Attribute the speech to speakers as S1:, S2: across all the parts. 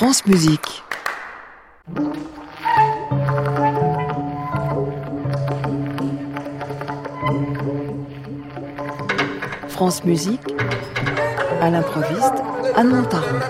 S1: France Musique. France Musique, à l'improviste, Anne Montaron.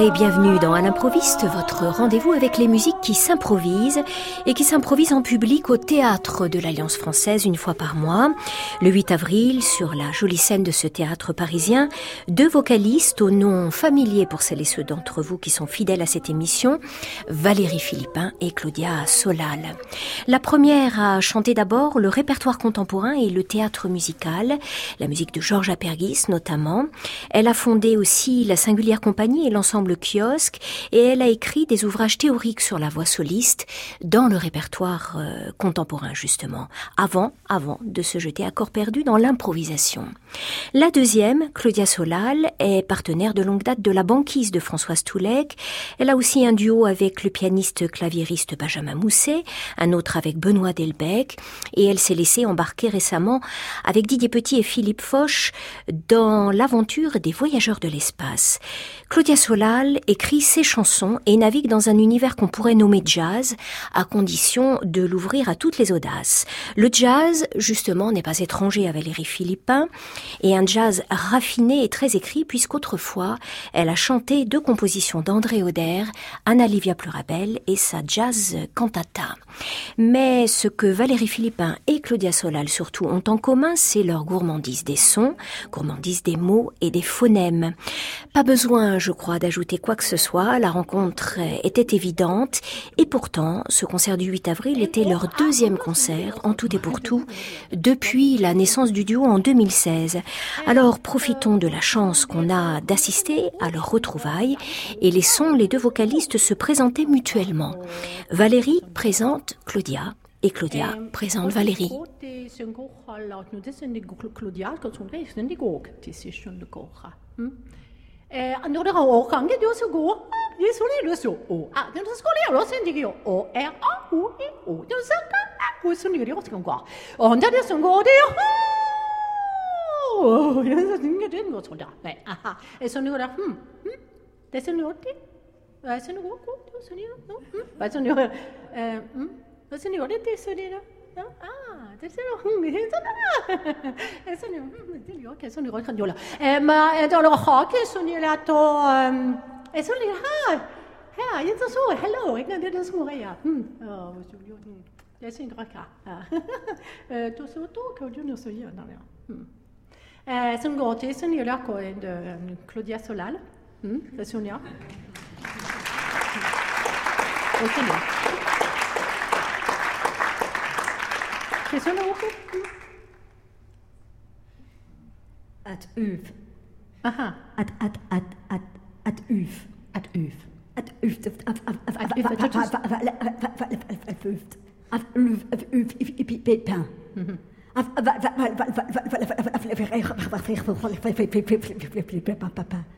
S2: Et bienvenue dans À l'improviste, votre rendez-vous avec les musiques qui s'improvisent et qui s'improvisent en public au théâtre de l'Alliance française une fois par mois. Le 8 avril, sur la jolie scène de ce théâtre parisien, deux vocalistes au nom familier pour celles et ceux d'entre vous qui sont fidèles à cette émission, Valérie Philippin et Claudia Solal. La première a chanté d'abord le répertoire contemporain et le théâtre musical, la musique de Georges Apergis notamment. Elle a fondé aussi la singulière compagnie et l'ensemble kiosque et elle a écrit des ouvrages théoriques sur la voix soliste dans le répertoire euh, contemporain justement, avant, avant de se jeter à corps perdu dans l'improvisation. La deuxième, Claudia Solal, est partenaire de longue date de la banquise de Françoise Toulec. Elle a aussi un duo avec le pianiste claviériste Benjamin Mousset, un autre avec Benoît Delbecq, et elle s'est laissée embarquer récemment avec Didier Petit et Philippe Foch dans l'aventure des voyageurs de l'espace. Claudia Solal écrit ses chansons et navigue dans un univers qu'on pourrait nommer jazz, à condition de l'ouvrir à toutes les audaces. Le jazz, justement, n'est pas étranger à Valérie Philippin, et un jazz raffiné et très écrit, puisqu'autrefois, elle a chanté deux compositions d'André Oder, Anna Livia Plurabel et sa jazz cantata. Mais ce que Valérie Philippin et Claudia Solal surtout ont en commun, c'est leur gourmandise des sons, gourmandise des mots et des phonèmes. Pas besoin, je crois, d'ajouter quoi que ce soit, la rencontre était évidente, et pourtant, ce concert du 8 avril était leur deuxième concert, en tout et pour tout, depuis la naissance du duo en 2016. Alors profitons de la chance qu'on a d'assister à leur retrouvailles, et laissons les deux vocalistes se présenter mutuellement. Valérie présente Claudia, et Claudia présente Valérie.
S3: Eh, nore가 어강게 되어서 고 예술이 lös요 오 아, 근데 스콜이 러센디기요 오 에, 아, 우, 이, 오, 연상가, 아, 고 순이 그리 어떻게 거 언제 됐은 거 어디요? 오, 연상 등게 되는 거 소리야. 네, 아하, 에 순이 그래, 음, 음, 됐은 어디? 아, 순이 고, 고, 순이, 음, 아, 순이, 에, 음, 순이 어디 됐으리라? Ah, كيسون يقول خندوله ما لو خاكي سوني لا تو سوني هاي هاي انت صور هلو هيك ندير اسمه هيا اه ياسين غكا تو سو تو كوجو نو سو يانا لا سن غوتي سن يلا كو كلوديا سولال سونيا Thank you. Til Sønderhofen?
S4: At Øv.
S3: Aha.
S4: At, at, at, at, at Øv.
S3: At Øv.
S4: At Øv. At Øv. At Øv. At Øv. At Øv. At
S2: Øv. At Øv.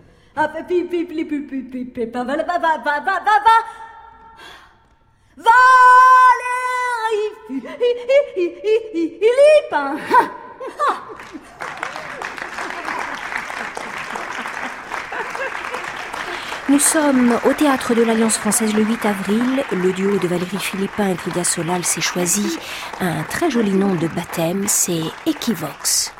S4: Nous sommes au théâtre de l'Alliance française le 8 avril. Le duo de Valérie Philippin et Frida Solal s'est choisi un très joli nom de baptême, c'est Equivox.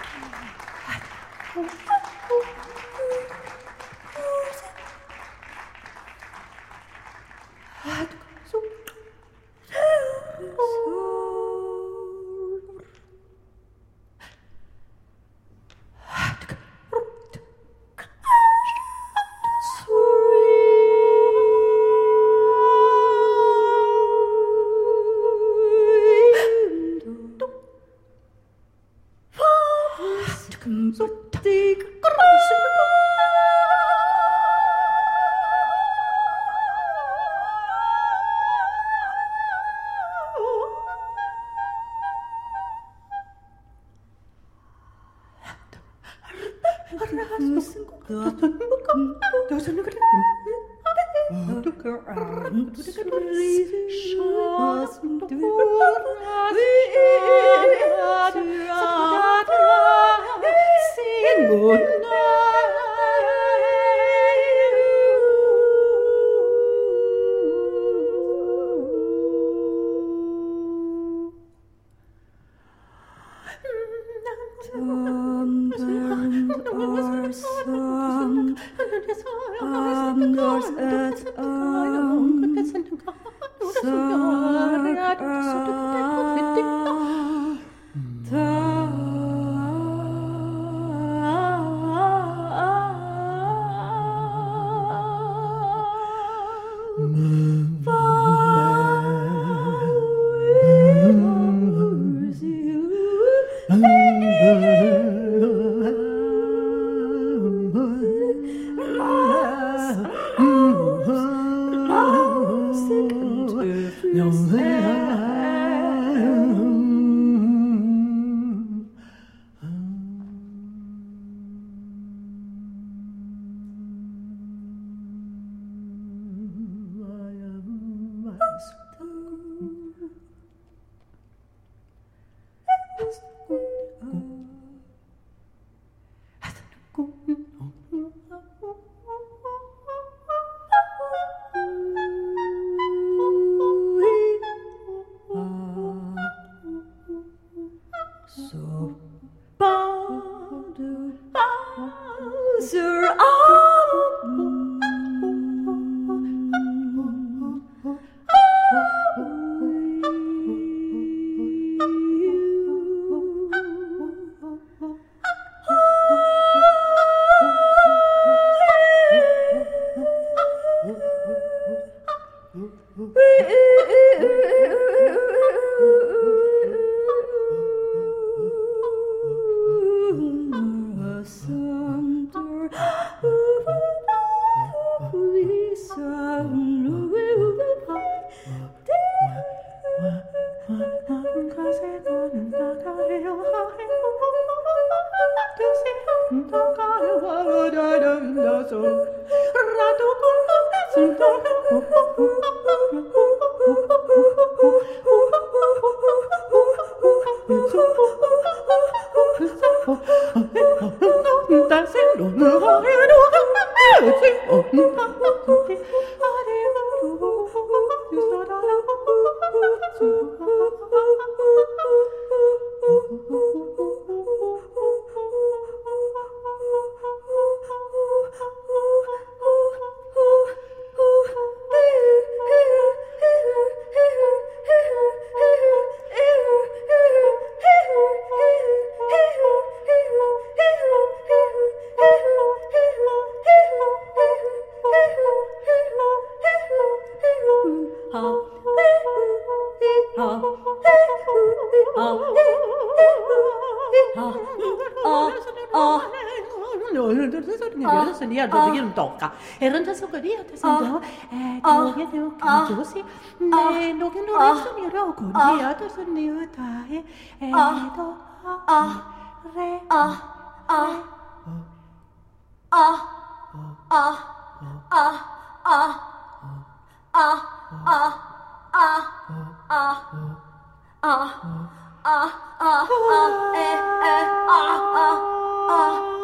S3: من يرضى آه. بيجي toca. El rancho azucaría te sentó, eh, que de un canchosi, de no que no rezo ni roco, ni ato son ni otae, eh, do, ah, re, ah, ah, ah, ah, ah, ah, ah, ah, ah, ah, ah, ah, ah, eh, eh, ah, ah, ah,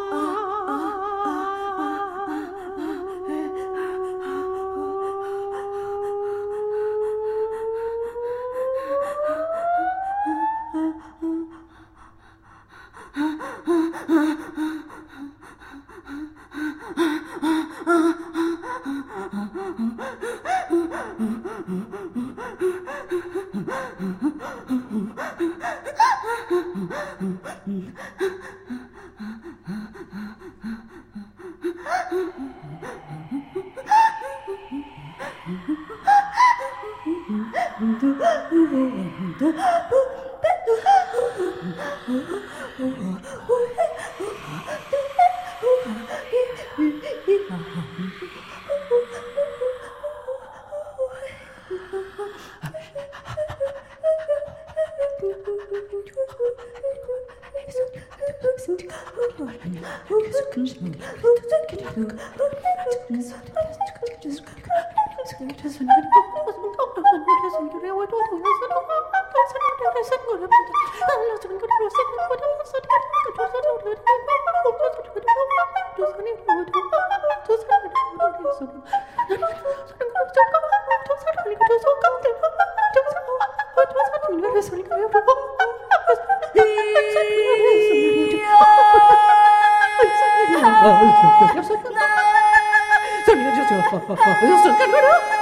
S3: Sonia, just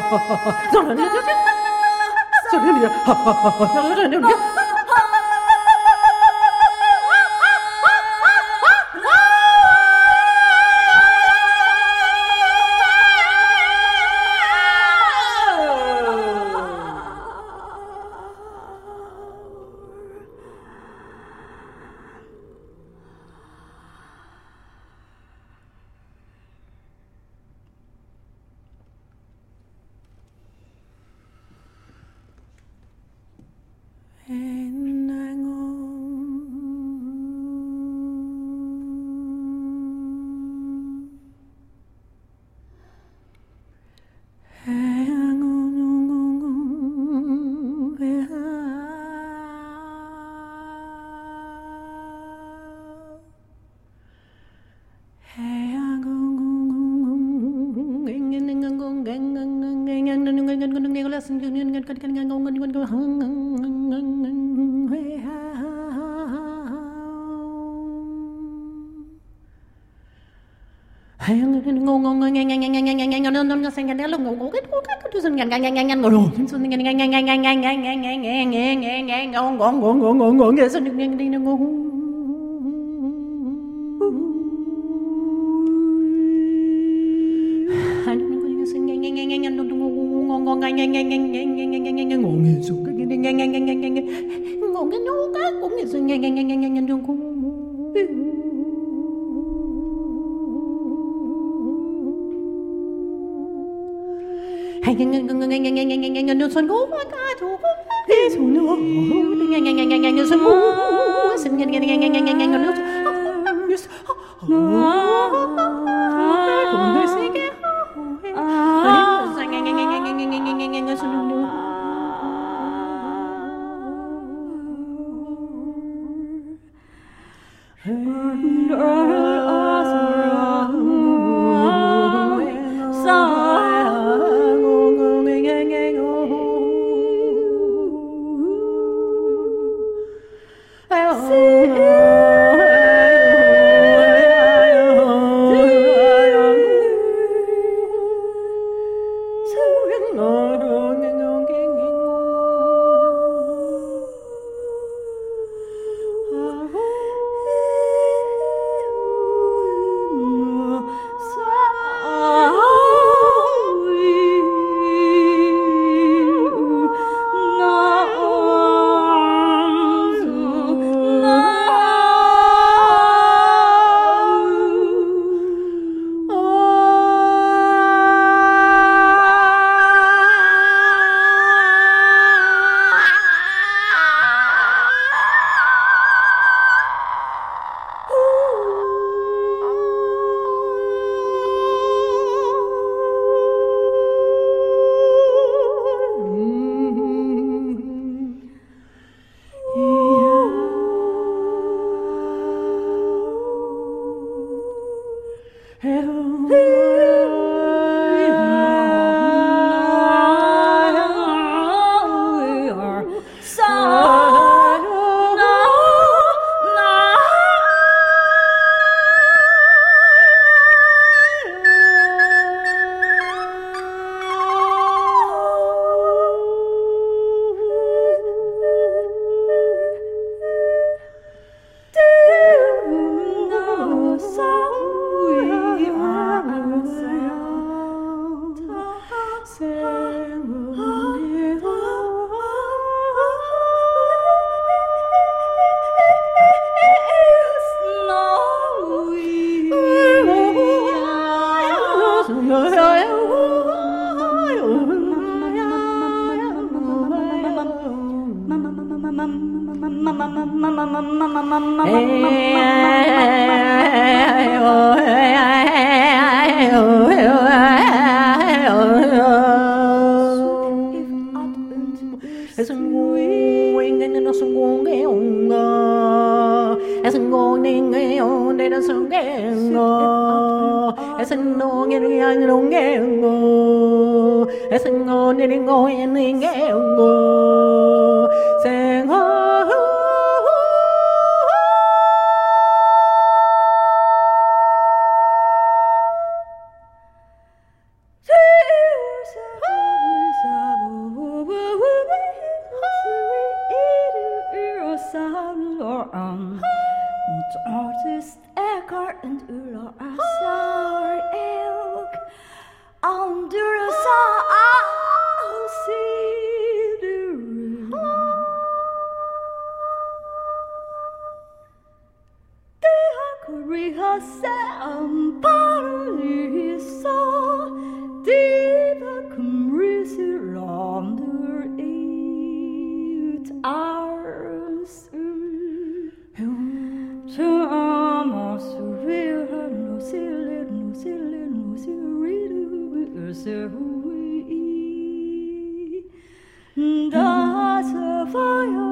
S3: 哈哈哈哈哈哈哈哈哈哈哈哈哈哈哈
S4: 哈哈哈 ngủ cái nút á cũng như Oh my God! ülör asar elk Andurasa asidur Deha kuriha se amparisa Deha Does as a fire.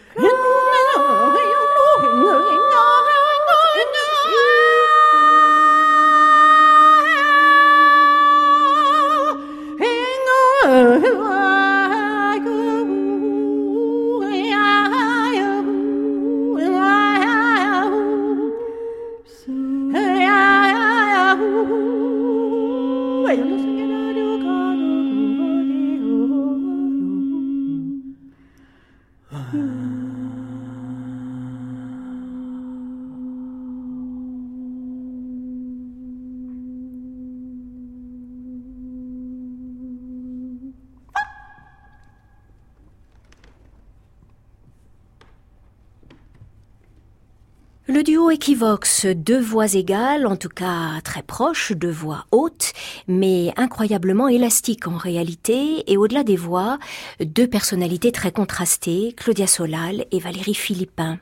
S2: Équivoxe, deux voix égales, en tout cas très proches, deux voix hautes, mais incroyablement élastiques en réalité, et au-delà des voix, deux personnalités très contrastées, Claudia Solal et Valérie Philippin.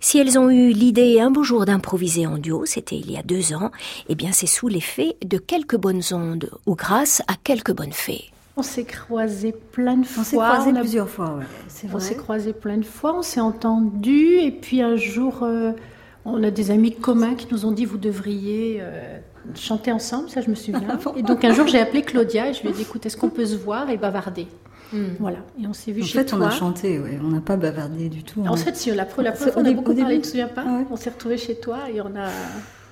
S2: Si elles ont eu l'idée un beau jour d'improviser en duo, c'était il y a deux ans, eh bien c'est sous l'effet de quelques bonnes ondes, ou grâce à quelques bonnes fées.
S3: On s'est croisés plein de fois.
S4: On s'est croisés
S3: on a-
S4: plusieurs fois, ouais. C'est
S3: On
S4: vrai.
S3: s'est croisés plein de fois, on s'est entendus, et puis un jour, euh, on a des amis communs qui nous ont dit vous devriez euh, chanter ensemble, ça je me souviens. et donc un jour j'ai appelé Claudia et je lui ai dit écoute, est-ce qu'on peut se voir et bavarder Voilà, et on s'est vu
S5: En
S3: chez
S5: fait,
S3: toi.
S5: on a chanté, ouais. on n'a pas bavardé du tout.
S3: En
S5: on a-
S3: fait, si, la, pre- la première on a beaucoup
S5: au
S3: parlé, tu te souviens pas
S5: Ah ouais.
S3: On s'est retrouvés chez toi et on a,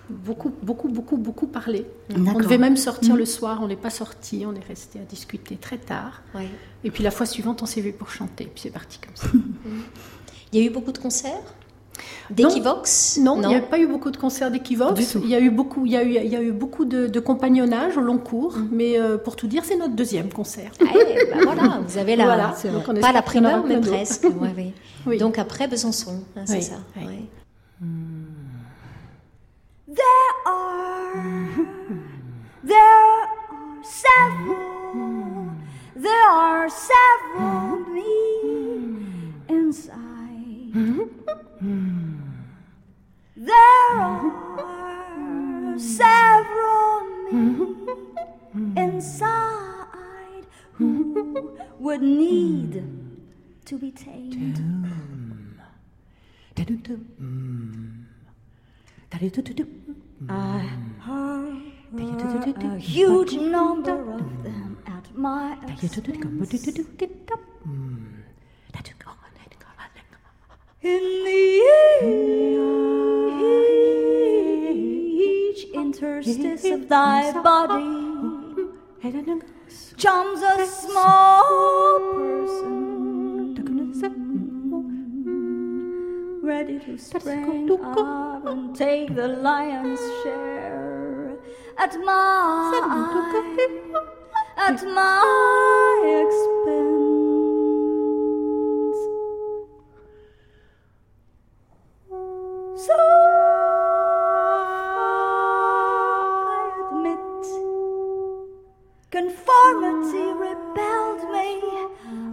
S3: beaucoup, beaucoup, beaucoup, beaucoup parlé. On devait même sortir le soir, on n'est pas sorti, on est resté à discuter très tard.
S2: Ouais.
S3: Et puis la fois suivante, on s'est vu pour chanter, puis c'est parti comme ça.
S2: Il y a eu beaucoup de concerts? D'Equivox
S3: Non, il n'y a pas eu beaucoup de concerts d'Equivox. Il y a eu beaucoup, il y a eu, il y a eu beaucoup de, de compagnonnage au long cours, mais euh, pour tout dire, c'est notre deuxième concert.
S2: Ah, eh, bah voilà, vous avez la,
S3: Voilà, c'est vrai. Donc on
S2: pas la primeur, mais presque. ouais, ouais.
S3: Oui.
S2: Donc après Besançon, hein, c'est
S3: Oui,
S2: ça.
S3: oui.
S2: ouais.
S4: There are, there are several, there are several me inside. There are several me inside who would need to be tamed. I heard a huge number of them at my expense. In the each interstice of thy body charms a small person ready to spring up and take the lion's share at my at my expense. So I admit conformity repelled me.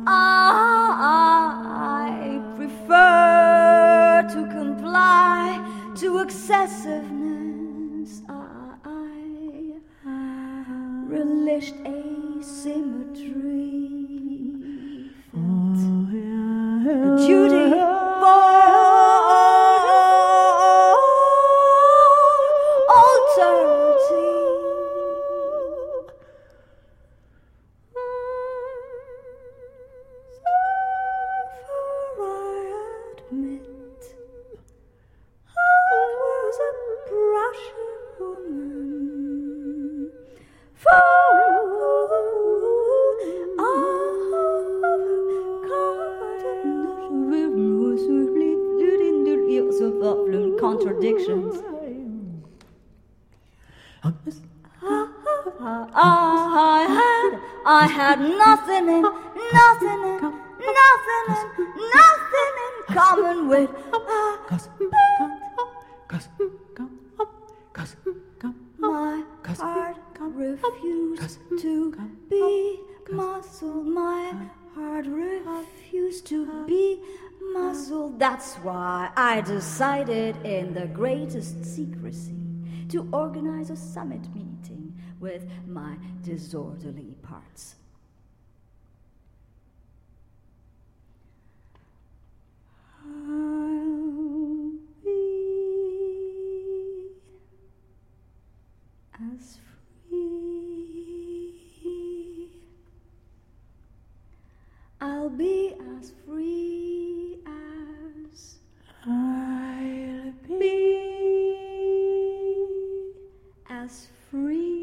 S4: I prefer to comply to excessiveness. I relished asymmetry. Organize a summit meeting with my disorderly parts. I'll be as free. I'll be as free as I'll be as free.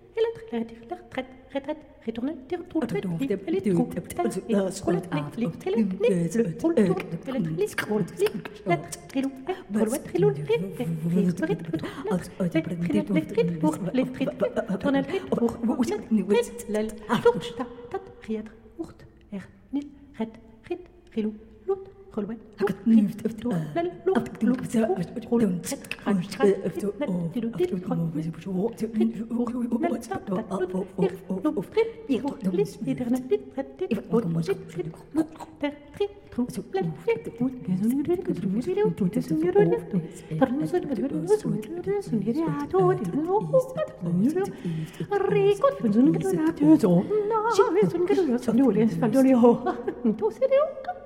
S3: rit rat rat tirat radit tirat rat duk tat rit irinit nel hut nit rat schnur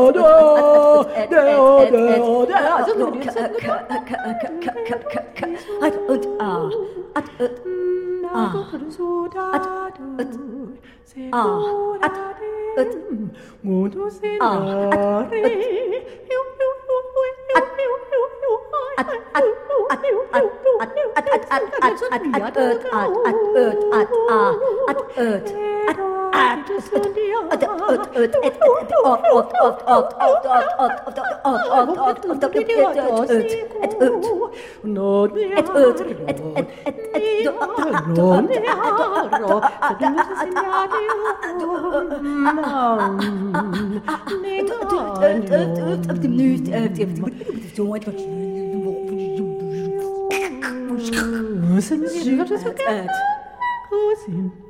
S3: at at at at at at at at at at at at at at Senhor, Jesus.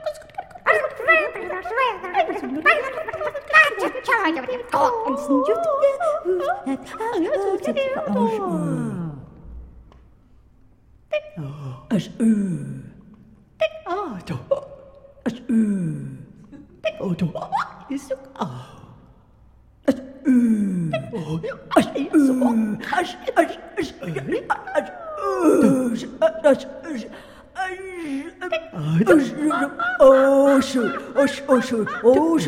S3: As u. Ah, to. As u. Oh, to. Is ook. Ah. As u. As u. As as as as as as as se se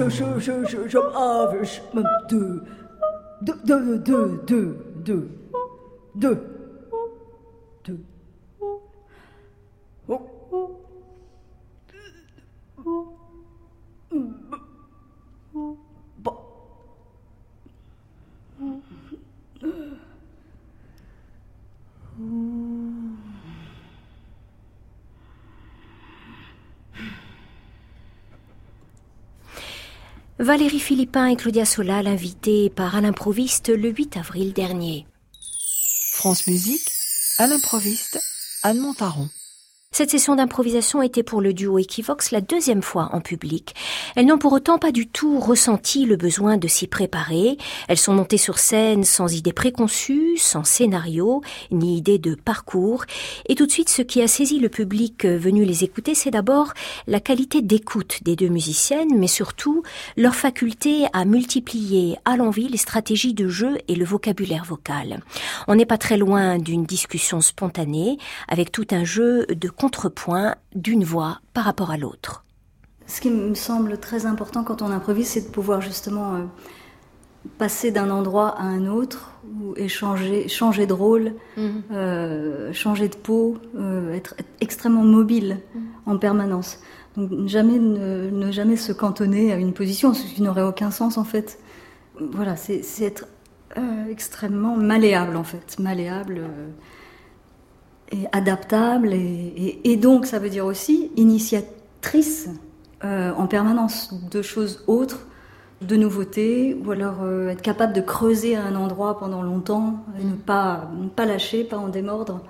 S3: se se
S2: Valérie Philippin et Claudia Solal invités par à l'improviste le 8 avril dernier.
S1: France Musique, à l'improviste, Anne Montaron.
S2: Cette session d'improvisation était pour le duo Equivox la deuxième fois en public. Elles n'ont pour autant pas du tout ressenti le besoin de s'y préparer. Elles sont montées sur scène sans idée préconçue, sans scénario, ni idée de parcours. Et tout de suite, ce qui a saisi le public venu les écouter, c'est d'abord la qualité d'écoute des deux musiciennes, mais surtout leur faculté à multiplier à l'envie les stratégies de jeu et le vocabulaire vocal. On n'est pas très loin d'une discussion spontanée, avec tout un jeu de contrepoint d'une voix par rapport à l'autre.
S5: Ce qui me semble très important quand on improvise, c'est de pouvoir justement euh, passer d'un endroit à un autre, ou échanger, changer de rôle, euh, changer de peau, euh, être, être extrêmement mobile en permanence. Donc jamais ne, ne jamais se cantonner à une position, ce qui n'aurait aucun sens en fait. Voilà, c'est c'est être euh, extrêmement malléable en fait, malléable euh, et adaptable, et, et- et donc ça veut dire aussi initiatrice euh, en permanence de choses autres, de nouveautés, ou alors euh, être capable de creuser à un endroit pendant longtemps, et ne pas, ne pas lâcher, pas en démordre.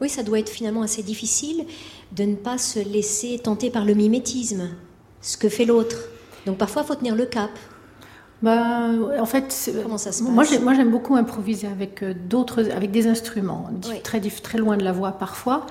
S2: Oui, ça doit être finalement assez difficile de ne pas se laisser tenter par le mimétisme, ce que fait l'autre. Donc parfois, il faut tenir le cap.
S3: Bah, en fait, c'est-
S2: Comment ça se
S3: moi, j'aime beaucoup improviser avec euh, d'autres, avec des instruments,
S2: Oui.
S3: très, très loin de la voix parfois.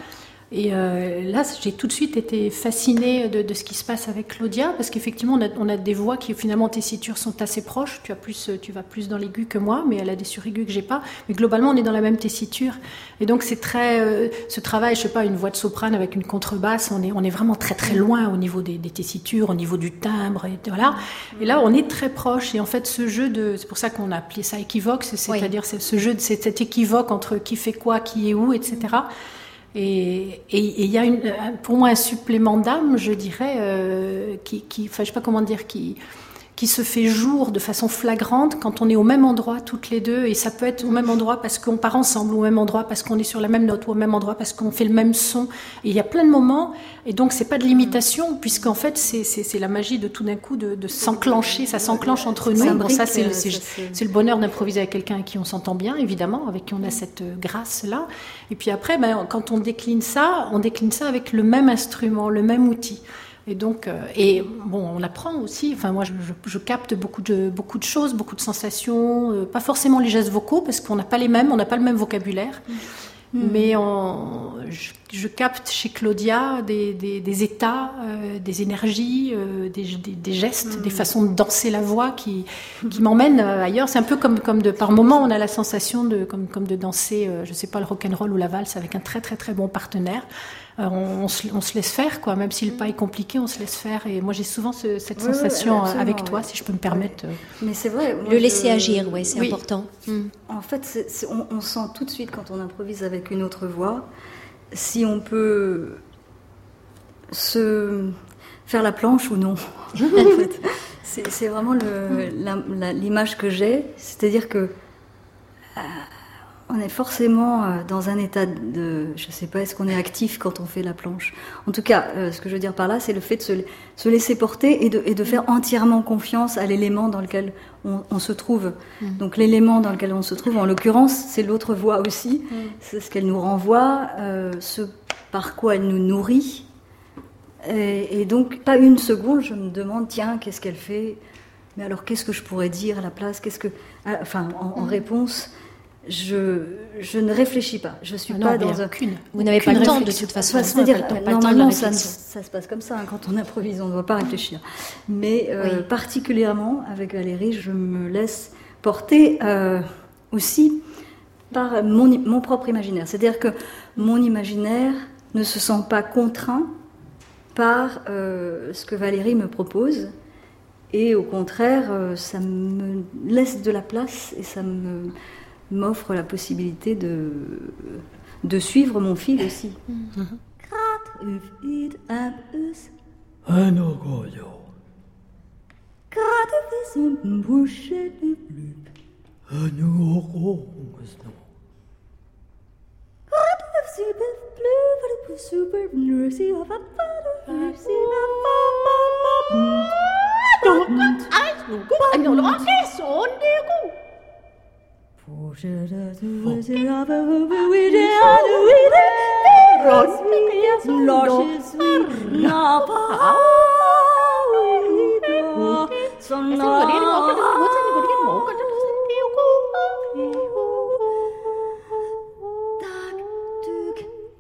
S3: Et euh, là, j'ai tout de suite été fascinée de, de ce qui se passe avec Claudia, parce qu'effectivement, on a, on a des voix qui, finalement, tessitures sont assez proches. Tu, as plus, euh, tu vas plus dans l'aigu que moi, mais elle a des suraigus que j'ai pas. Mais globalement, on est dans la même tessiture. Et donc, c'est très. euh, ce travail, je sais pas, une voix de soprane avec une contrebasse, on est, on est vraiment très, très loin au niveau des, des tessitures, au niveau du timbre. Et, voilà. et là, on est très proche. Et en fait, ce jeu de. C'est pour ça qu'on a appelé ça équivoque, c'est- c'est-à-dire c'est ce jeu de cet équivoque entre qui fait quoi, qui est où, etc. Et et- et il y a une, un- pour moi un supplément d'âme, je dirais, euh, qui, qui, enfin, je sais pas comment dire, qui, qui se fait jour de façon flagrante quand on est au même endroit toutes les deux. Et ça peut être au même endroit parce qu'on part ensemble, ou au même endroit parce qu'on est sur la même note, ou au même endroit parce qu'on fait le même son. Et il y a plein de moments. Et donc c'est pas de l'imitation, puisqu'en fait c'est la magie de tout d'un coup de, de s'enclencher. Ça s'enclenche entre nous. Bon, ça c'est
S5: euh,
S3: le- c'est le bonheur d'improviser avec quelqu'un avec qui on s'entend bien, évidemment, avec qui on a cette euh, grâce-là. Et puis après, ben, quand on décline ça, on décline ça avec le même instrument, le même outil. Et donc, euh, et bon, on apprend aussi. Enfin, moi, je, capte beaucoup de beaucoup de choses, beaucoup de sensations. euh, pas forcément les gestes vocaux parce qu'on n'a pas les mêmes, on n'a pas le même vocabulaire. Mais on- je, je capte chez Claudia des, des- des états, euh, des énergies, euh, des, des- gestes, des façons de danser la voix qui, qui m'emmènent ailleurs. C'est un peu comme, comme de par moment, on a la sensation de comme, comme de danser, euh, je sais pas, le rock'n'roll ou la valse avec un très très très bon partenaire. Euh, on, on se, on se laisse faire, quoi. Même si le pas est compliqué, on se laisse faire. Et moi, j'ai souvent ce- cette
S5: Oui,
S3: sensation euh, avec toi, si je peux me permettre. euh.
S5: Mais c'est vrai. moi,
S2: Le
S5: je-
S2: laisser agir, ouais, c'est
S3: Oui.
S2: important. Hmm.
S5: En fait, on, on sent tout de suite quand on improvise avec une autre voix si on peut se faire la planche ou non. en fait. C'est vraiment la- l'image que j'ai, c'est-à-dire que euh, on est forcément euh, dans un état de, je sais pas, est-ce qu'on est actif quand on fait la planche? En tout cas, euh, ce que je veux dire par là, c'est le fait de se, se laisser porter et de, et de faire entièrement confiance à l'élément dans lequel on, on se trouve. Donc l'élément dans lequel on se trouve, en l'occurrence, c'est l'autre voix aussi. C'est ce qu'elle nous renvoie, euh, ce par quoi elle nous nourrit. Et, et donc, pas une seconde, je me demande, tiens, qu'est-ce qu'elle fait? Mais alors, qu'est-ce que je pourrais dire à la place? Qu'est-ce que, ah, enfin, en, en réponse, je, je ne réfléchis pas. Je suis
S3: Ah non,
S5: pas dans un.
S3: aucune.
S2: Vous n'avez pas le temps de toute façon.
S5: C'est-à-dire,
S3: de
S5: normalement, ça, se passe comme ça. hein, quand on improvise, on ne doit pas réfléchir. Mais euh,
S2: Oui.
S5: particulièrement avec Valérie, je me laisse porter euh, aussi par mon, propre imaginaire. C'est-à-dire que mon imaginaire ne se sent pas contraint par euh, ce que Valérie me propose. Et au contraire, ça me laisse de la place et ça me m'offre la possibilité de, de suivre mon fil aussi. 선생 노래를 어떻게 못하는 모르겠는 뭐 어떤 무슨 비오고 비오고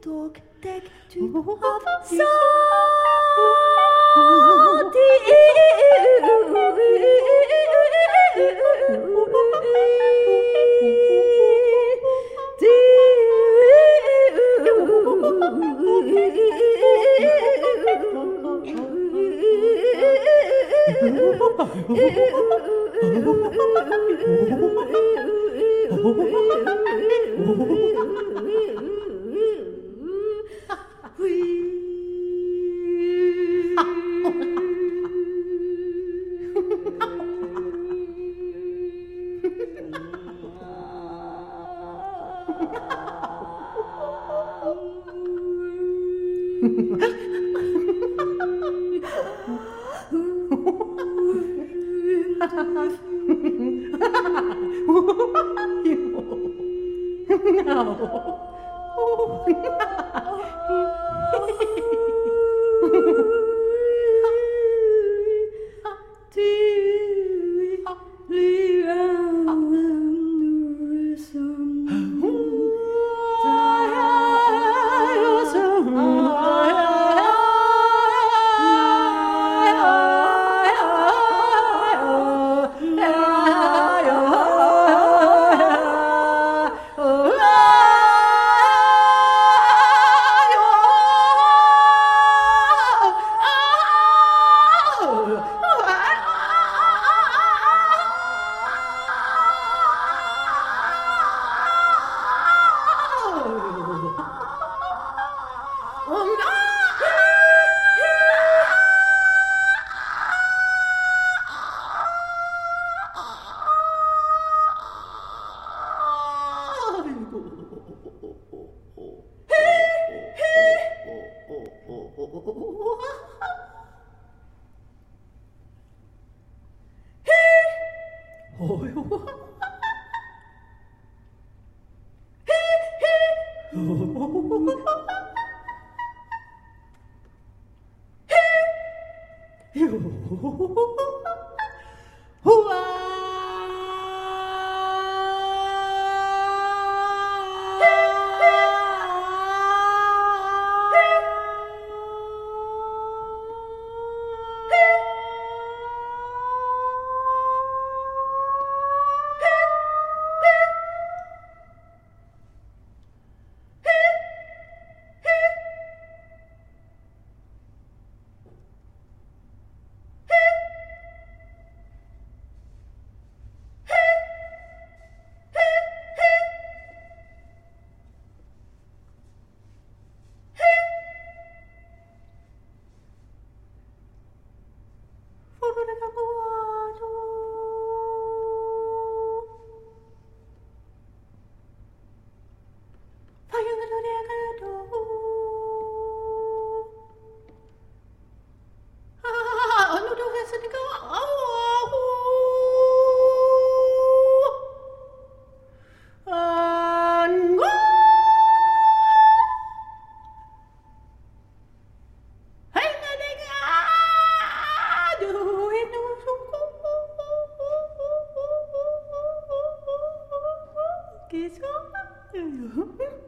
S2: 딱두개독딱두
S4: 앞서 뒤에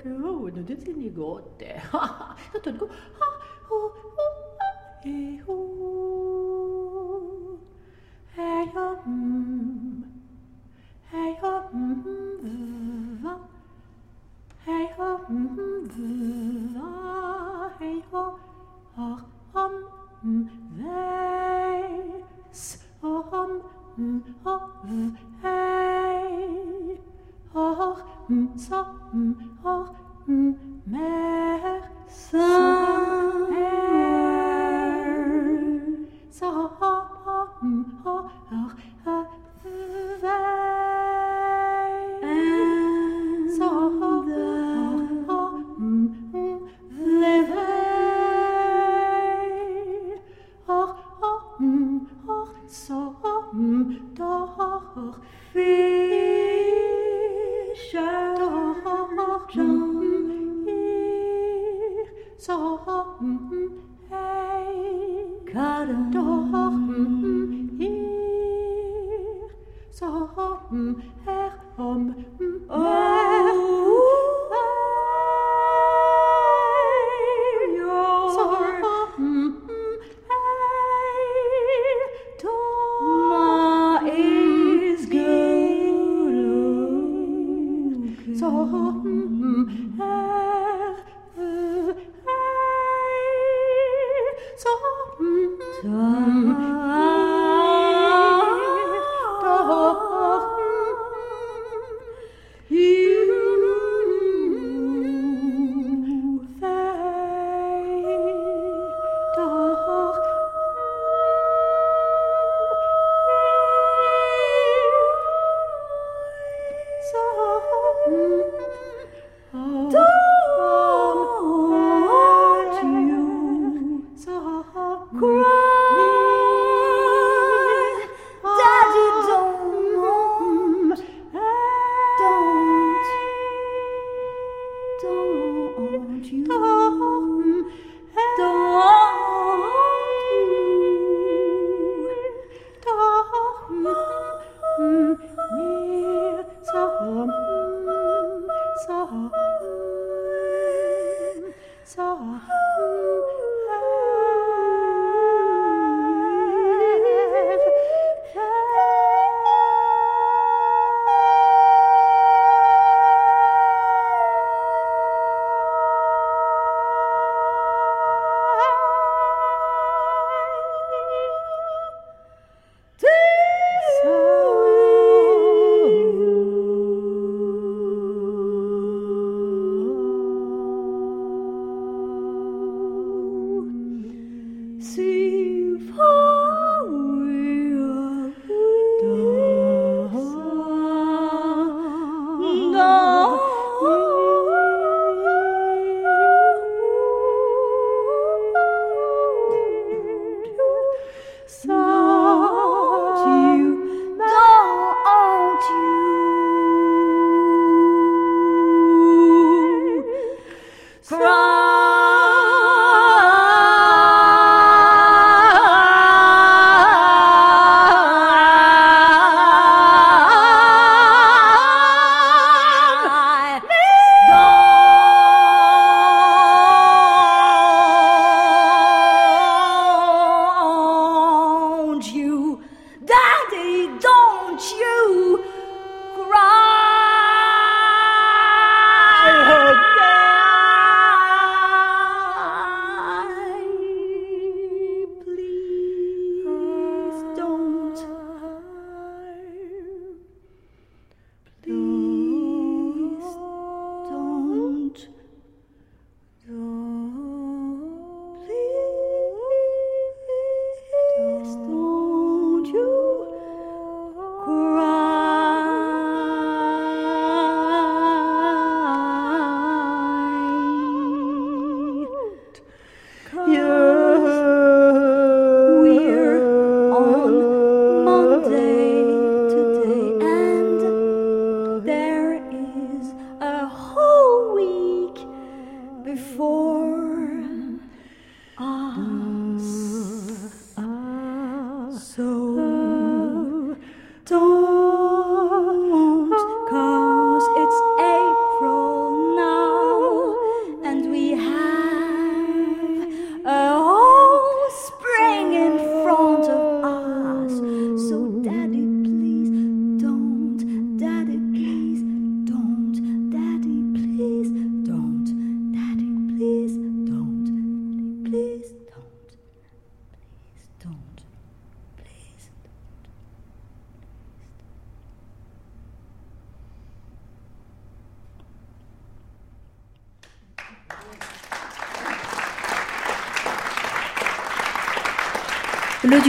S3: Gud, nu tyckte ni gott det. Så tog det.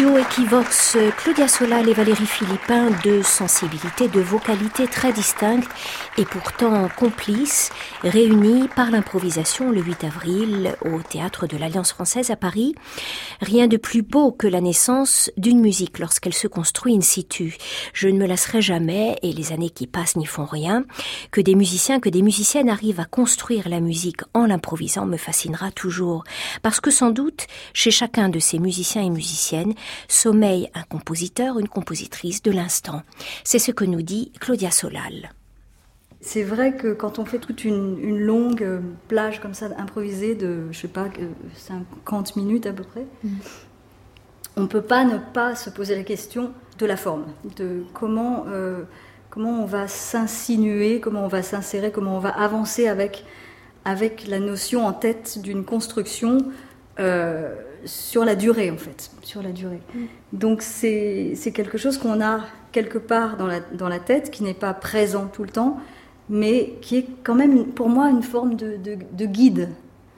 S2: Duo Equivox, Claudia Solal et Valérie Philippin, deux sensibilités, de vocalités très distinctes et pourtant complices, réunis par l'improvisation le 8 avril au théâtre de l'Alliance française à Paris. Rien de plus beau que la naissance d'une musique lorsqu'elle se construit in situ. Je ne me lasserai jamais, et les années qui passent n'y font rien, que des musiciens, que des musiciennes arrivent à construire la musique en l'improvisant me fascinera toujours. Parce que sans doute, chez chacun de ces musiciens et musiciennes, sommeille un compositeur, une compositrice de l'instant. C'est ce que nous dit Claudia Solal.
S5: C'est vrai que quand on fait toute une, longue euh, plage comme ça improvisée de, je sais pas, 50 minutes à peu près, mm. on ne peut pas ne pas se poser la question de la forme, de comment, euh, comment on va s'insinuer, comment on va s'insérer, comment on va avancer avec, avec la notion en tête d'une construction. Euh, sur la durée en fait, sur la durée. Mm. Donc c'est quelque chose qu'on a quelque part dans la, dans la tête, qui n'est pas présent tout le temps, mais qui est quand même pour moi une forme de, de, guide.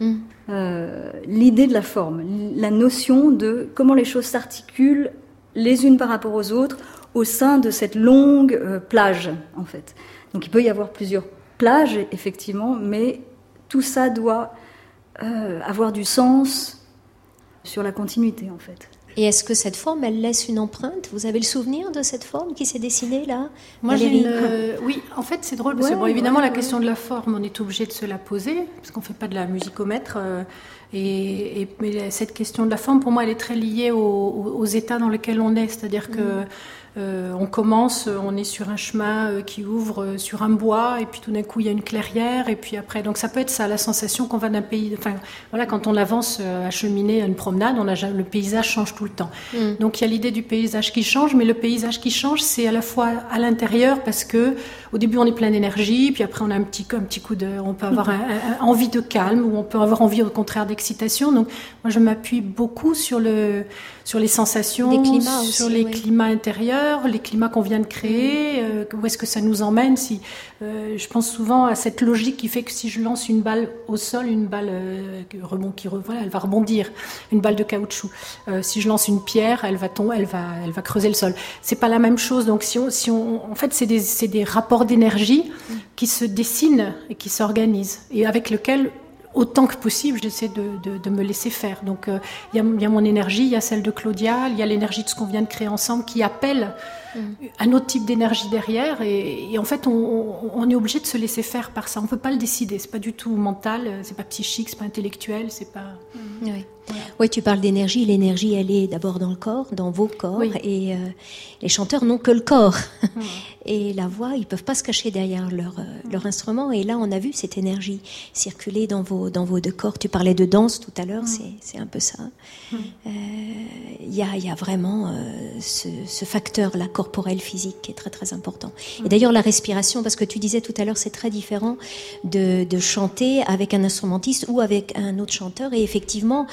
S5: Mm. Euh, l'idée de la forme, la notion de comment les choses s'articulent les unes par rapport aux autres au sein de cette longue euh, plage en fait. Donc il peut y avoir plusieurs plages effectivement, mais tout ça doit euh, avoir du sens, sur la continuité en fait.
S2: Et est-ce que cette forme, elle laisse une empreinte? Vous avez le souvenir de cette forme qui s'est dessinée là?
S3: Moi, j'ai une... oui. En fait, c'est drôle parce que bon, évidemment, la question de la forme, on est obligé de se la poser parce qu'on fait pas de la musicomètre. Euh, et, et mais cette question de la forme, pour moi, elle est très liée aux, états dans lesquels on est. C'est-à-dire que mm. Euh, on commence, on est sur un chemin euh, qui ouvre euh, sur un bois, et puis tout d'un coup il y a une clairière, et puis après, donc ça peut être ça, la sensation qu'on va d'un pays. Enfin, voilà, quand on avance à cheminer à une promenade, on a, le paysage change tout le temps. Mm. Donc il y a l'idée du paysage qui change, mais le paysage qui change, c'est à la fois à l'intérieur parce que au début on est plein d'énergie, puis après on a un petit, un petit coup de, on peut avoir envie de calme, ou on peut avoir envie au contraire d'excitation. Donc moi je m'appuie beaucoup sur le, sur les sensations, sur les climats intérieurs les climats qu'on vient de créer, euh, où est-ce que ça nous emmène si, euh, Je pense souvent à cette logique qui fait que si je lance une balle au sol, une balle euh, rebond, qui voilà, elle va rebondir, une balle de caoutchouc. si je lance une pierre, elle va tomber, elle va, elle va creuser le sol. C'est pas la même chose. Donc si on, si on en fait, c'est des, des rapports d'énergie qui se dessinent et qui s'organisent et avec lesquels autant que possible, j'essaie de, de, me laisser faire. Donc, euh, il y, y, a mon énergie, il y a celle de Claudia, il y a l'énergie de ce qu'on vient de créer ensemble qui appelle mm. un autre type d'énergie derrière. Et, en fait, on, on, est obligé de se laisser faire par ça. On ne peut pas le décider. C'est pas du tout mental, c'est pas psychique, c'est pas intellectuel, c'est pas.
S2: Mm. Oui. Oui, tu parles d'énergie. L'énergie, elle est d'abord dans le corps, dans vos corps. Et euh, les chanteurs n'ont que le corps. et la voix, ils peuvent pas se cacher derrière leur, euh, leur instrument. Et là, on a vu cette énergie circuler dans vos, dans vos deux corps. Tu parlais de danse tout à l'heure, c'est un peu ça. Il euh, y, a, y, a, vraiment ce, ce facteur-là, corporel, physique, qui est très, très important. Et d'ailleurs, la respiration, parce que tu disais tout à l'heure, c'est très différent de, de chanter avec un instrumentiste ou avec un autre chanteur. Et effectivement,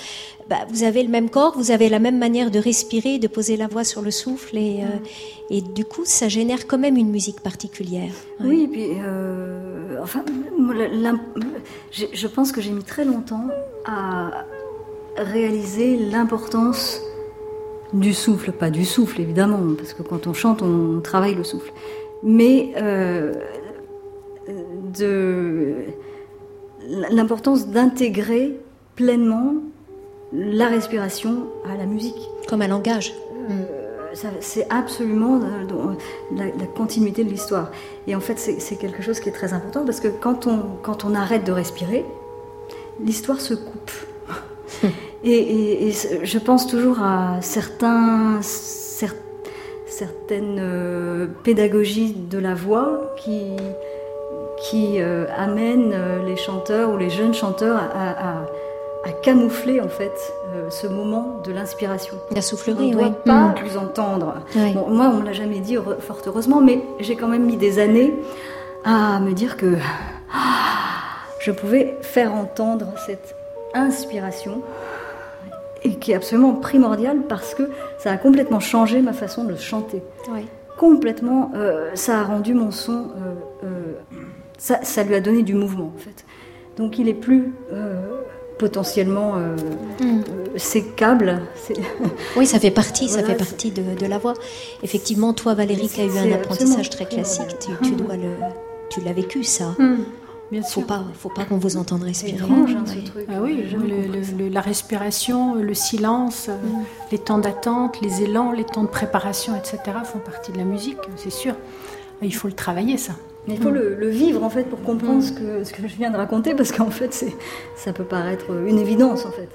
S2: bah, vous avez le même corps, vous avez la même manière de respirer, de poser la voix sur le souffle, et, euh, et du coup, ça génère quand même une musique particulière.
S5: Oui, et puis, euh, enfin, je pense que j'ai mis très longtemps à réaliser l'importance du souffle, pas du souffle évidemment, parce que quand on chante, on travaille le souffle, mais euh, de l'importance d'intégrer pleinement la respiration à la musique.
S2: Comme un langage.
S5: Euh, c'est absolument euh, la, continuité de l'histoire. Et en fait, c'est quelque chose qui est très important parce que quand on, quand on arrête de respirer, l'histoire se coupe. Et, je pense toujours à certains, certaines euh, pédagogies de la voix qui, qui amènent les chanteurs ou les jeunes chanteurs à à camoufler en fait euh, ce moment de l'inspiration.
S2: La soufflerie,
S5: on ne doit pas mm. vous entendre. moi, on ne l'a jamais dit, fort heureusement, mais j'ai quand même mis des années à me dire que je pouvais faire entendre cette inspiration et qui est absolument primordiale parce que ça a complètement changé ma façon de chanter. Complètement, euh, ça a rendu mon son, euh, ça, ça, lui a donné du mouvement en fait. Donc il est plus
S4: potentiellement euh, mm. sécable.
S2: Oui, ça fait partie, ça fait partie de, la voix. Effectivement, toi, Valérie, qui a eu un apprentissage très classique, tu, dois le, tu l'as vécu ça. Mm. Bien faut pas, faut pas qu'on vous entende respirer.
S3: Étrange, hein, ce truc. Ah oui, la respiration, le silence, mm. les temps d'attente, les élans, les temps de préparation, etc. font partie de la musique, c'est sûr. Il faut le travailler, ça.
S4: Il faut le, vivre en fait pour comprendre ce, que, ce que je viens de raconter parce qu'en fait ça peut paraître une évidence en fait.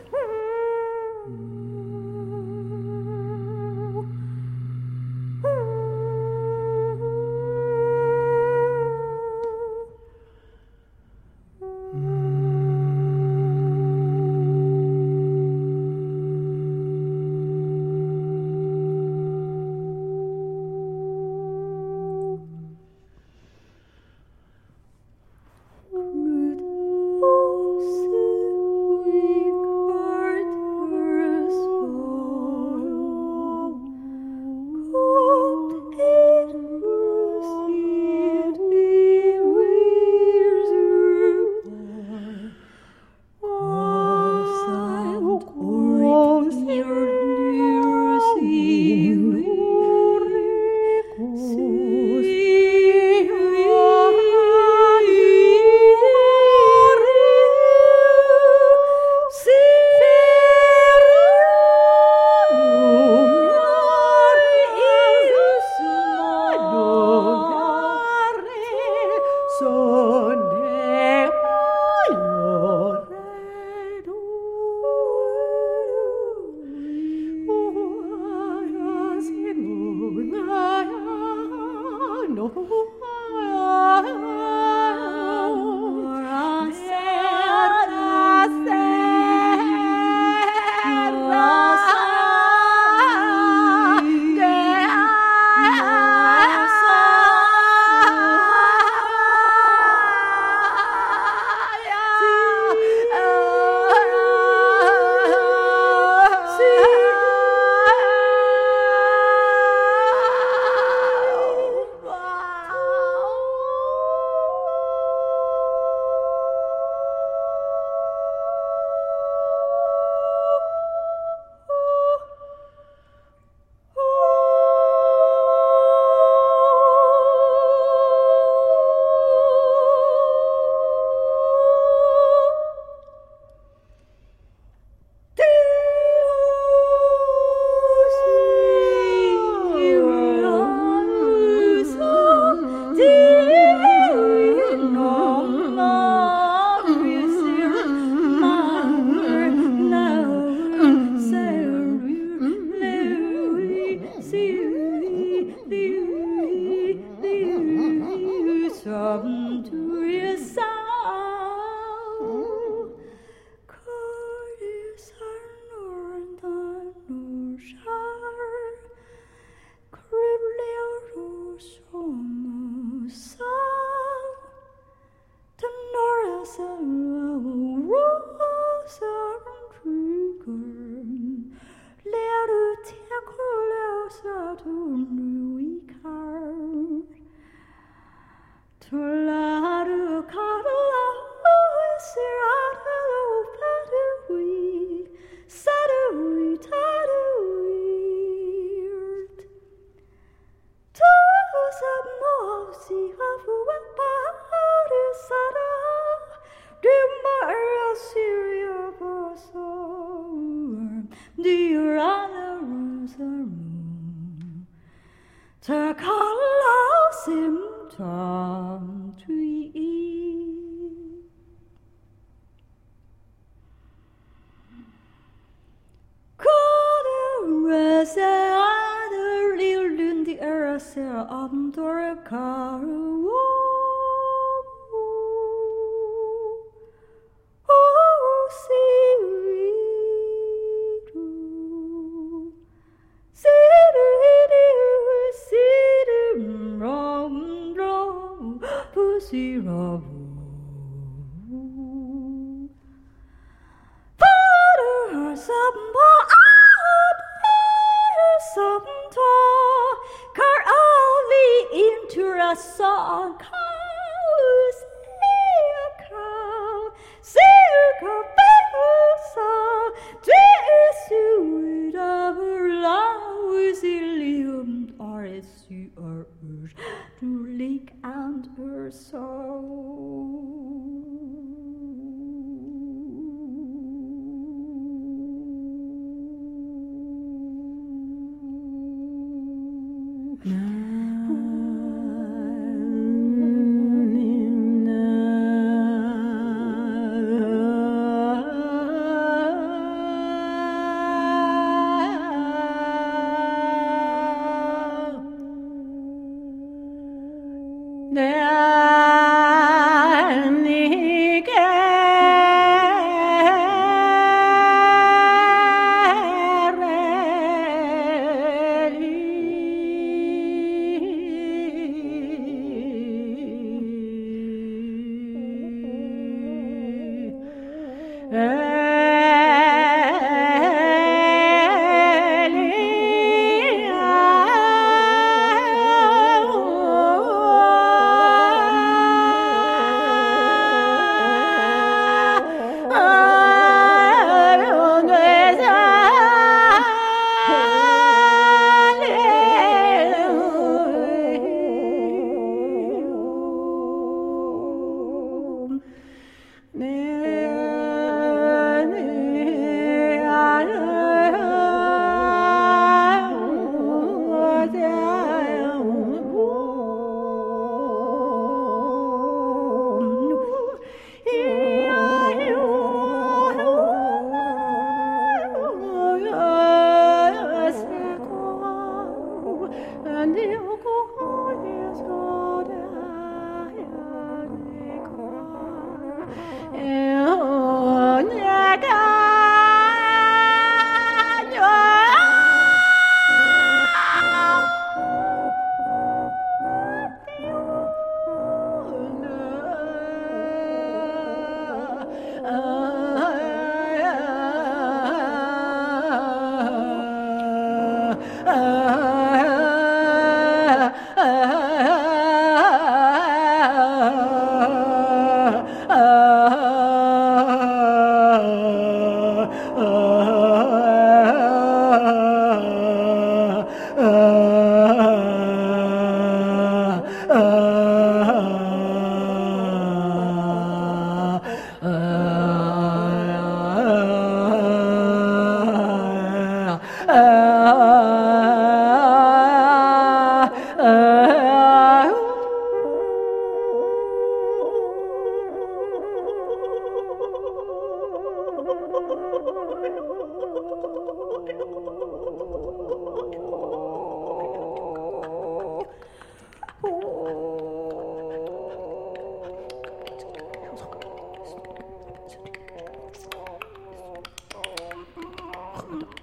S2: Oh,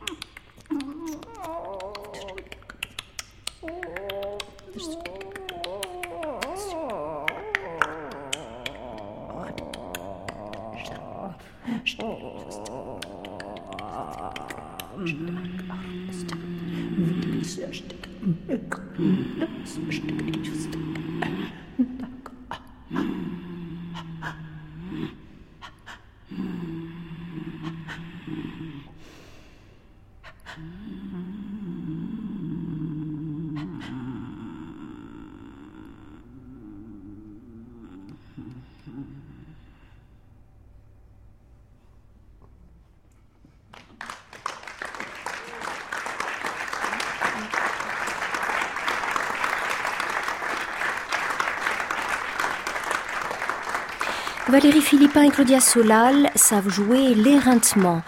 S2: Valérie Philippin et Claudia Solal savent jouer l'éreintement,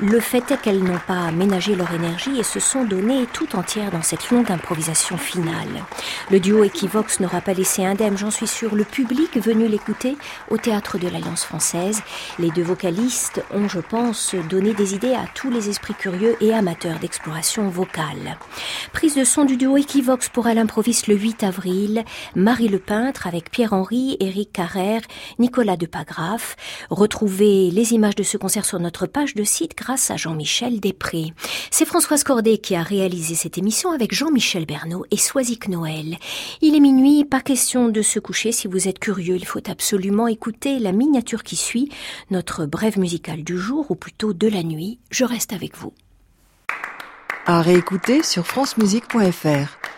S2: le fait est qu'elles n'ont pas ménagé leur énergie et se sont données tout entières dans cette longue improvisation finale. Le duo Equivox n'aura pas laissé indemne, j'en suis sûre, le public venu l'écouter au théâtre de l'Alliance française. Les deux vocalistes ont, je pense, donné des idées à tous les esprits curieux et amateurs d'exploration vocale. Prise de son du duo Equivox pour à l'improviste le 8 avril, Marie Le Peintre avec Pierre-Henri, Éric Carrère, Nicolas Depagraf. Retrouvez les images de ce concert sur notre page de site grâce à Jean-Michel Després. C'est Françoise Cordet qui a réalisé cette émission avec Jean-Michel Bernot et Soisic Noël. Il est minuit, pas question de se coucher si vous êtes curieux, il faut absolument écouter la miniature qui suit, notre brève musicale du jour ou plutôt de la nuit. Je reste avec vous.
S1: À réécouter sur francemusique.fr.